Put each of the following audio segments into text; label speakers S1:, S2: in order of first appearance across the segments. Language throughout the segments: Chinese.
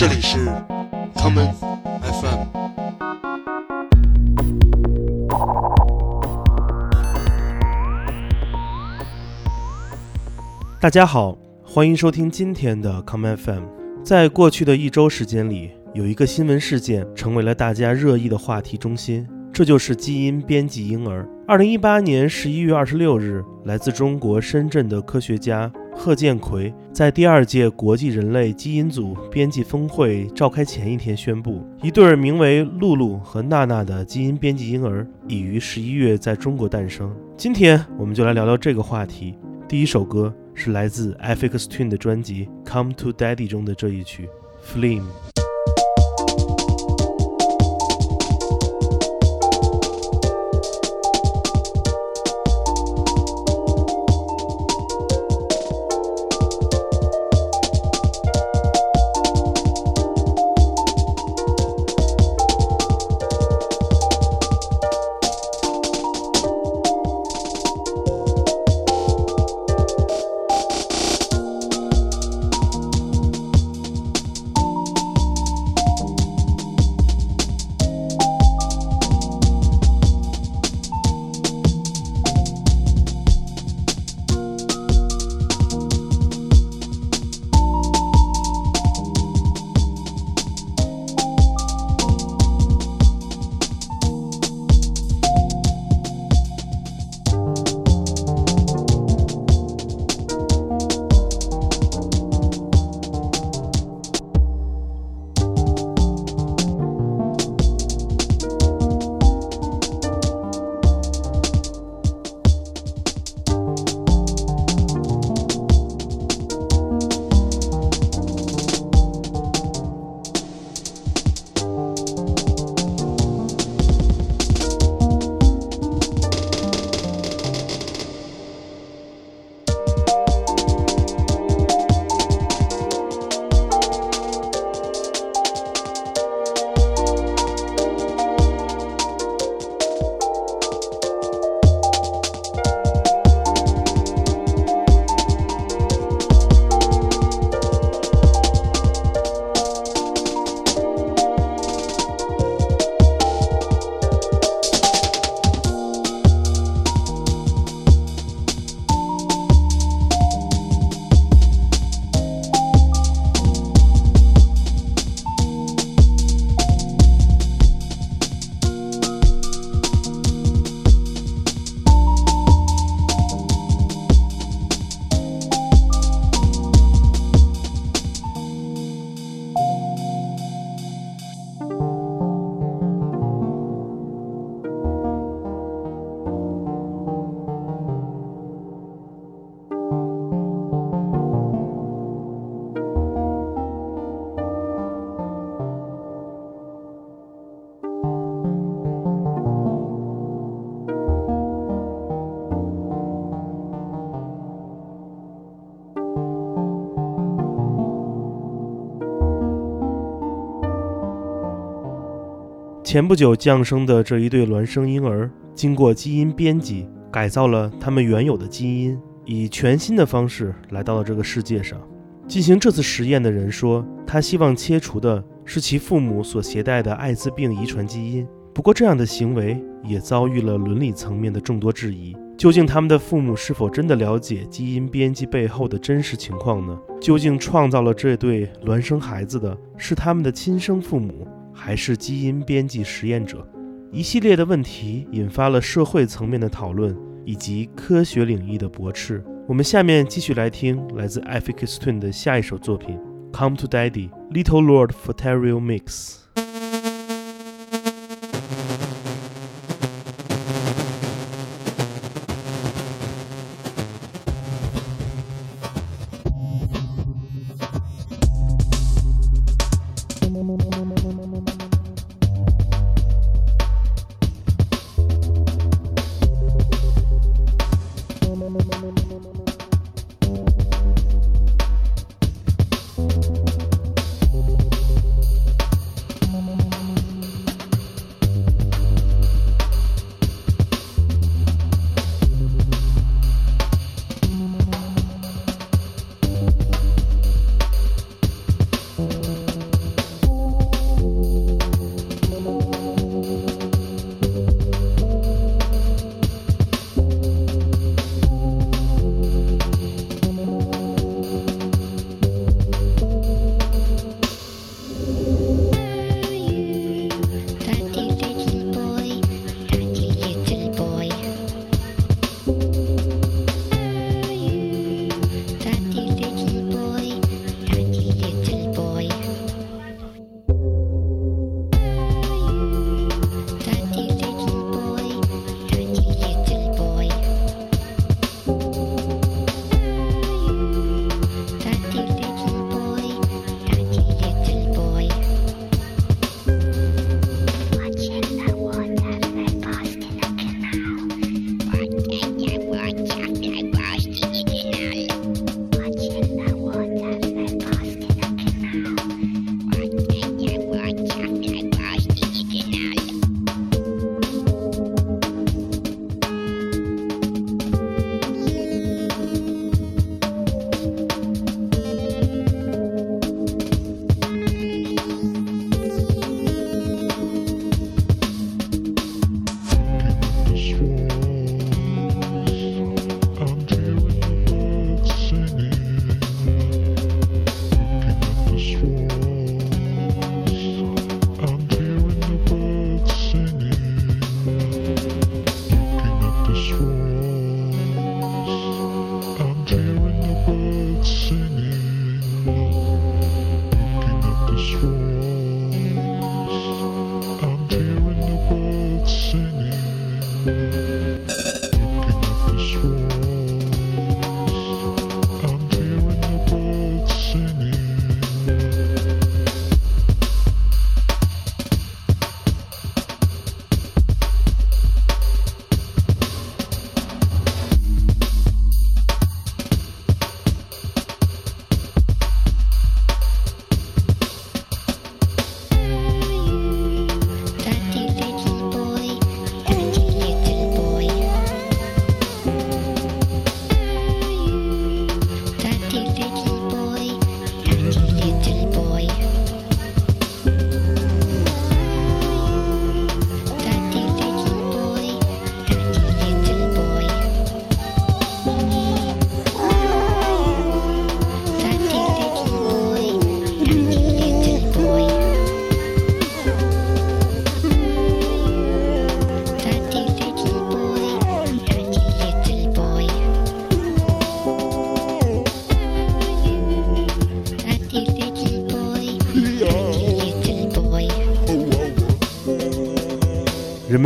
S1: 这里是 common FM。
S2: 大家好，欢迎收听今天的 common FM。在过去的一周时间里，有一个新闻事件成为了大家热议的话题中心，这就是基因编辑婴儿。二零一八年十一月二十六日，来自中国深圳的科学家贺建奎在第二届国际人类基因组编辑峰会召开前一天宣布，一对名为露露和娜娜的基因编辑婴儿已于十一月在中国诞生。今天我们就来聊聊这个话题。第一首歌是来自 FX Twin 的专辑《Come to Daddy》中的这一曲《Flame》。前不久降生的这一对孪生婴儿，经过基因编辑改造了他们原有的基因，以全新的方式来到了这个世界上。进行这次实验的人说，他希望切除的是其父母所携带的艾滋病遗传基因。不过，这样的行为也遭遇了伦理层面的众多质疑：究竟他们的父母是否真的了解基因编辑背后的真实情况呢？究竟创造了这对孪生孩子的是他们的亲生父母？还是基因编辑实验者，一系列的问题引发了社会层面的讨论以及科学领域的驳斥。我们下面继续来听来自 Affix Twin 的下一首作品《Come to Daddy Little Lord f o t e r i o Mix》。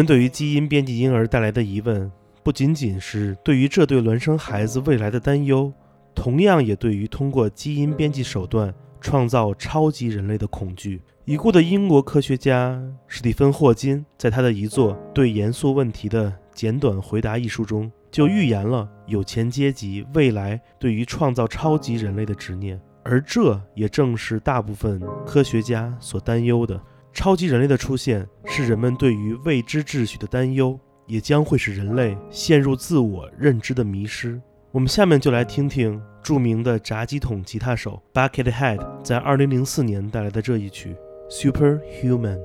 S2: 对于基因编辑婴儿带来的疑问，不仅仅是对于这对孪生孩子未来的担忧，同样也对于通过基因编辑手段创造超级人类的恐惧。已故的英国科学家史蒂芬·霍金在他的遗作《对严肃问题的简短回答》一书中，就预言了有钱阶级未来对于创造超级人类的执念，而这也正是大部分科学家所担忧的。超级人类的出现是人们对于未知秩序的担忧，也将会使人类陷入自我认知的迷失。我们下面就来听听著名的炸鸡桶吉他手 Buckethead 在2004年带来的这一曲《Superhuman》。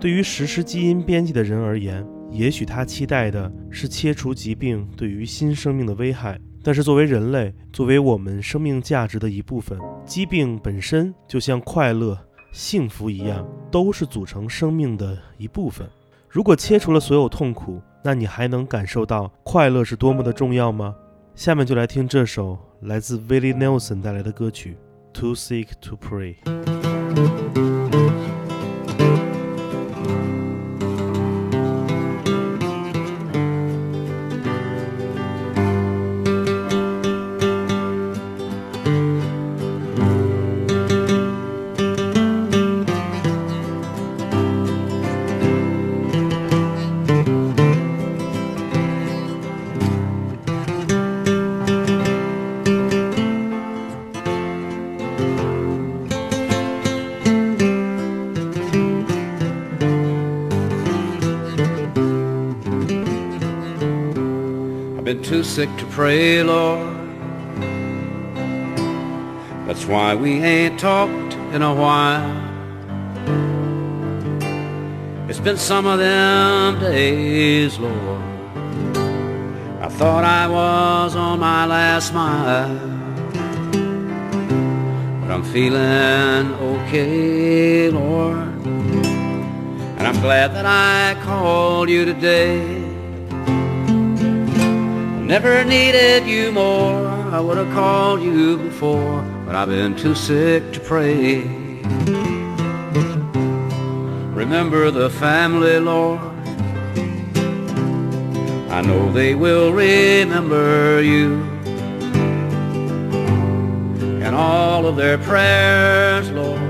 S2: 对于实施基因编辑的人而言，也许他期待的是切除疾病对于新生命的危害。但是作为人类，作为我们生命价值的一部分，疾病本身就像快乐、幸福一样，都是组成生命的一部分。如果切除了所有痛苦，那你还能感受到快乐是多么的重要吗？下面就来听这首来自 Willie Nelson 带来的歌曲《Too Sick to Pray》。
S3: Too sick to pray, Lord. That's why we ain't talked in a while. It's been some of them days, Lord. I thought I was on my last mile. But I'm feeling okay, Lord. And I'm glad that I called you today. Never needed you more. I would have called you before, but I've been too sick to pray. Remember the family, Lord. I know they will remember you. And all of their prayers, Lord.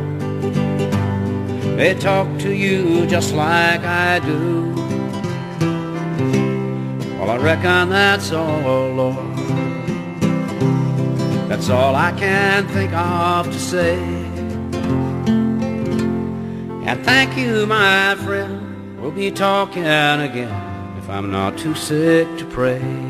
S3: They talk to you just like I do. I reckon that's all, Lord. That's all I can think of to say. And thank you, my friend. We'll be talking again if I'm not too sick to pray.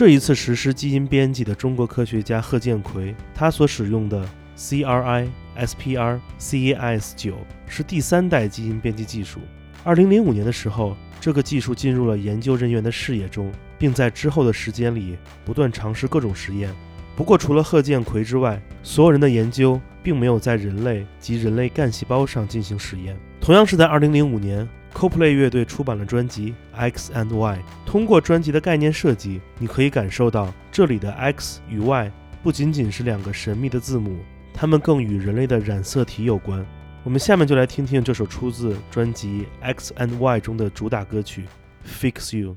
S2: 这一次实施基因编辑的中国科学家贺建奎，他所使用的 CRI SPR CAS 九是第三代基因编辑技术。二零零五年的时候，这个技术进入了研究人员的视野中，并在之后的时间里不断尝试各种实验。不过，除了贺建奎之外，所有人的研究并没有在人类及人类干细胞上进行实验。同样是在二零零五年，Coldplay 乐队出版了专辑《X and Y》。通过专辑的概念设计，你可以感受到这里的 X 与 Y 不仅仅是两个神秘的字母，它们更与人类的染色体有关。我们下面就来听听这首出自专辑《X and Y》中的主打歌曲《Fix You》。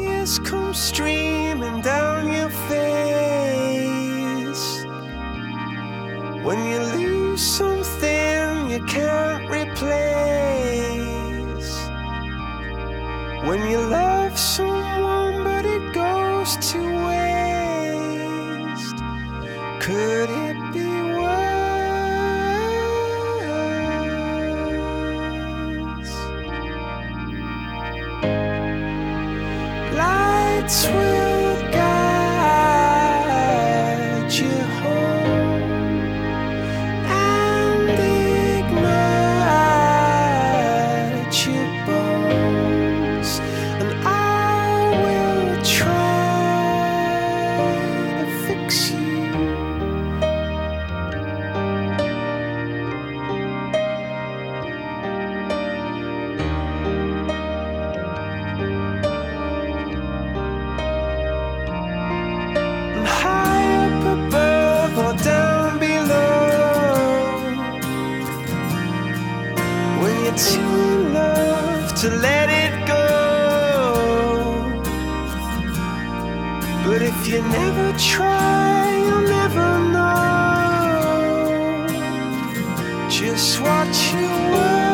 S4: come streaming down your face. When you lose something you can't replace. When you love someone but it goes to waste. Could it be sweet. But if you never try, you'll never know just what you were.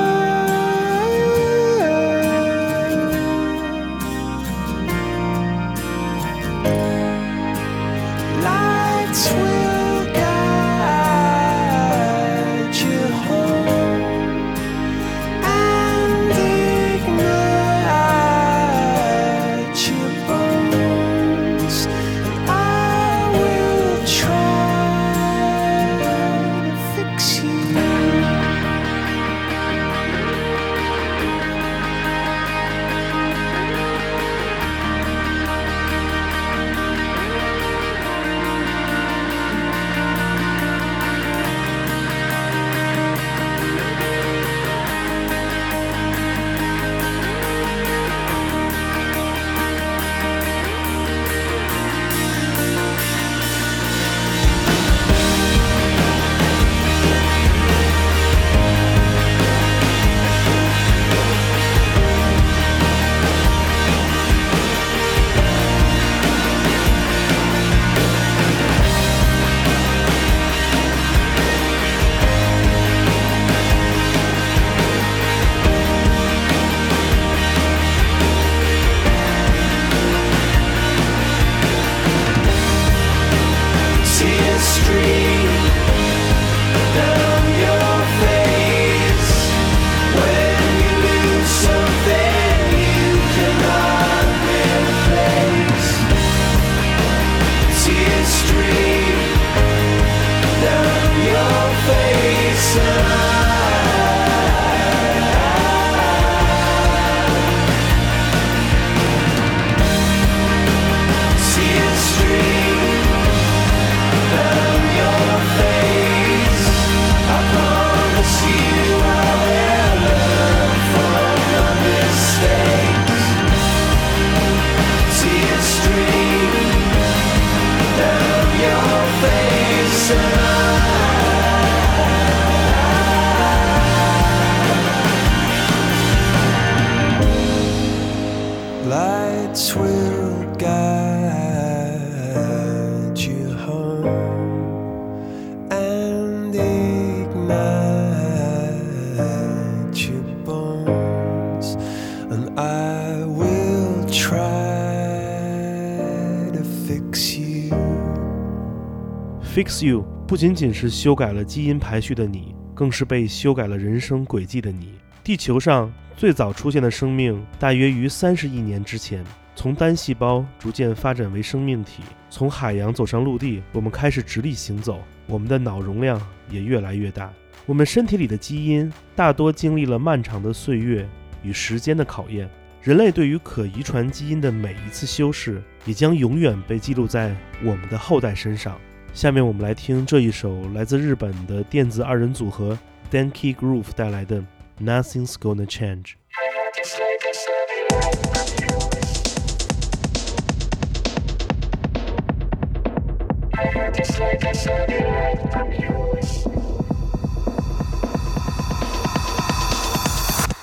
S2: XU 不仅仅是修改了基因排序的你，更是被修改了人生轨迹的你。地球上最早出现的生命大约于三十亿年之前，从单细胞逐渐发展为生命体，从海洋走上陆地，我们开始直立行走，我们的脑容量也越来越大。我们身体里的基因大多经历了漫长的岁月与时间的考验。人类对于可遗传基因的每一次修饰，也将永远被记录在我们的后代身上。下面我们来听这一首来自日本的电子二人组合 Denki Groove 带来的《Nothing's Gonna Change》。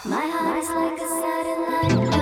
S5: My heart is like a satellite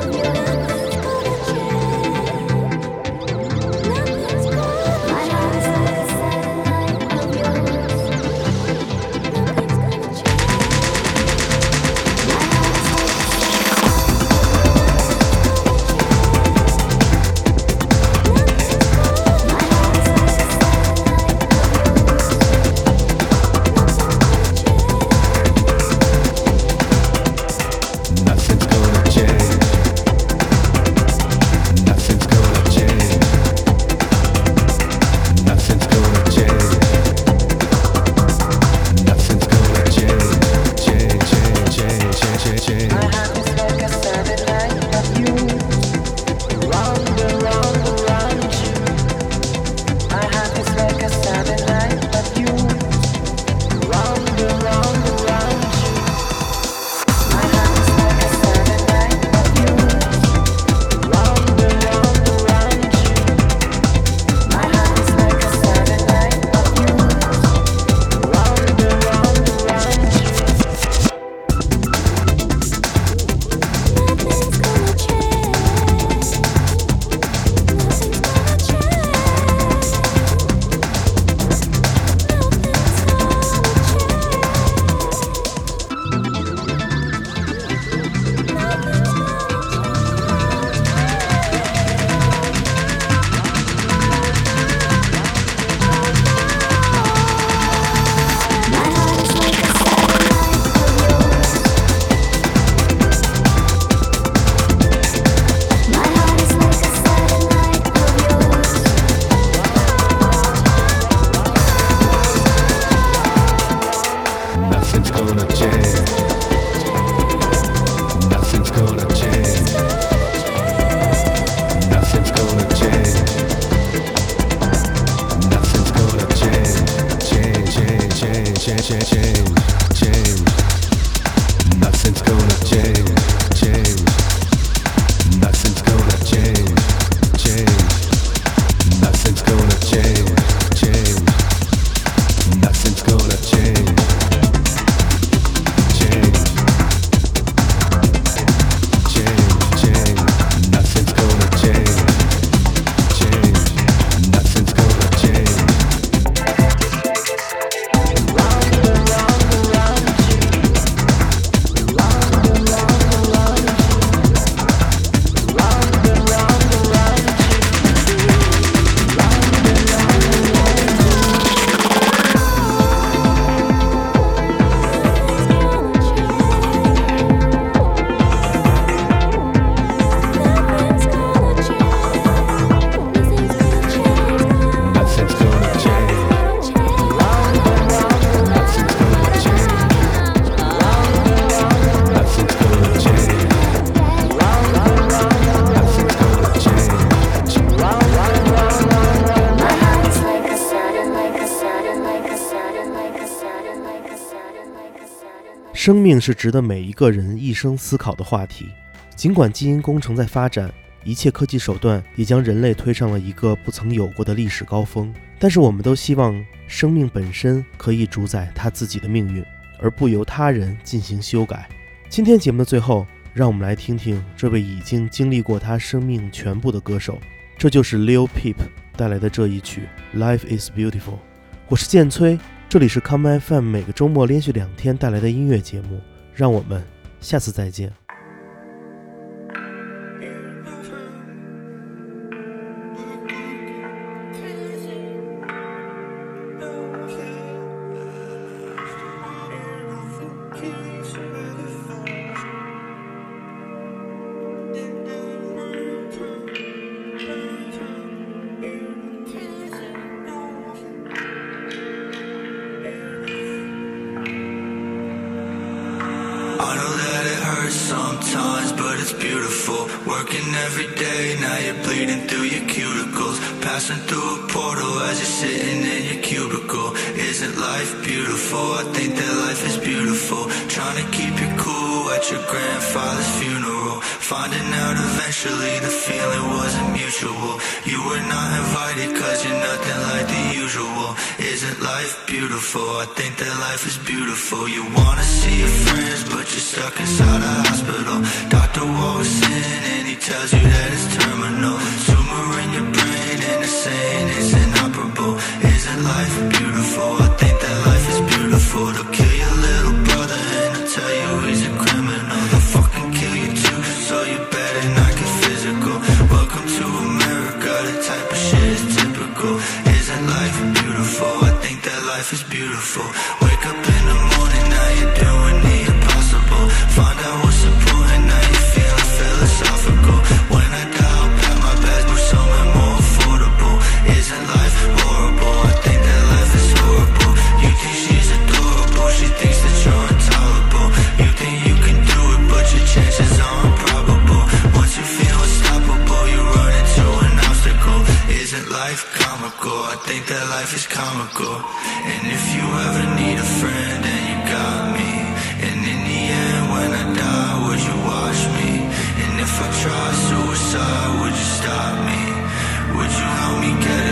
S5: gente.
S2: 生命是值得每一个人一生思考的话题。尽管基因工程在发展，一切科技手段也将人类推上了一个不曾有过的历史高峰，但是我们都希望生命本身可以主宰它自己的命运，而不由他人进行修改。今天节目的最后，让我们来听听这位已经经历过他生命全部的歌手，这就是 Lil Peep 带来的这一曲《Life Is Beautiful》。我是建崔，这里是 Come FM 每个周末连续两天带来的音乐节目，让我们下次再见。
S6: Beautiful. You wanna see your friends, but you're stuck inside a hospital. Doctor walks in and he tells you that it's terminal. Tumor in your brain and they're saying it's inoperable. Isn't life beautiful? I think that life is beautiful. And if you ever need a friend, then you got me. And in the end, when I die, would you watch me? And if I try suicide, would you stop me? Would you help me get a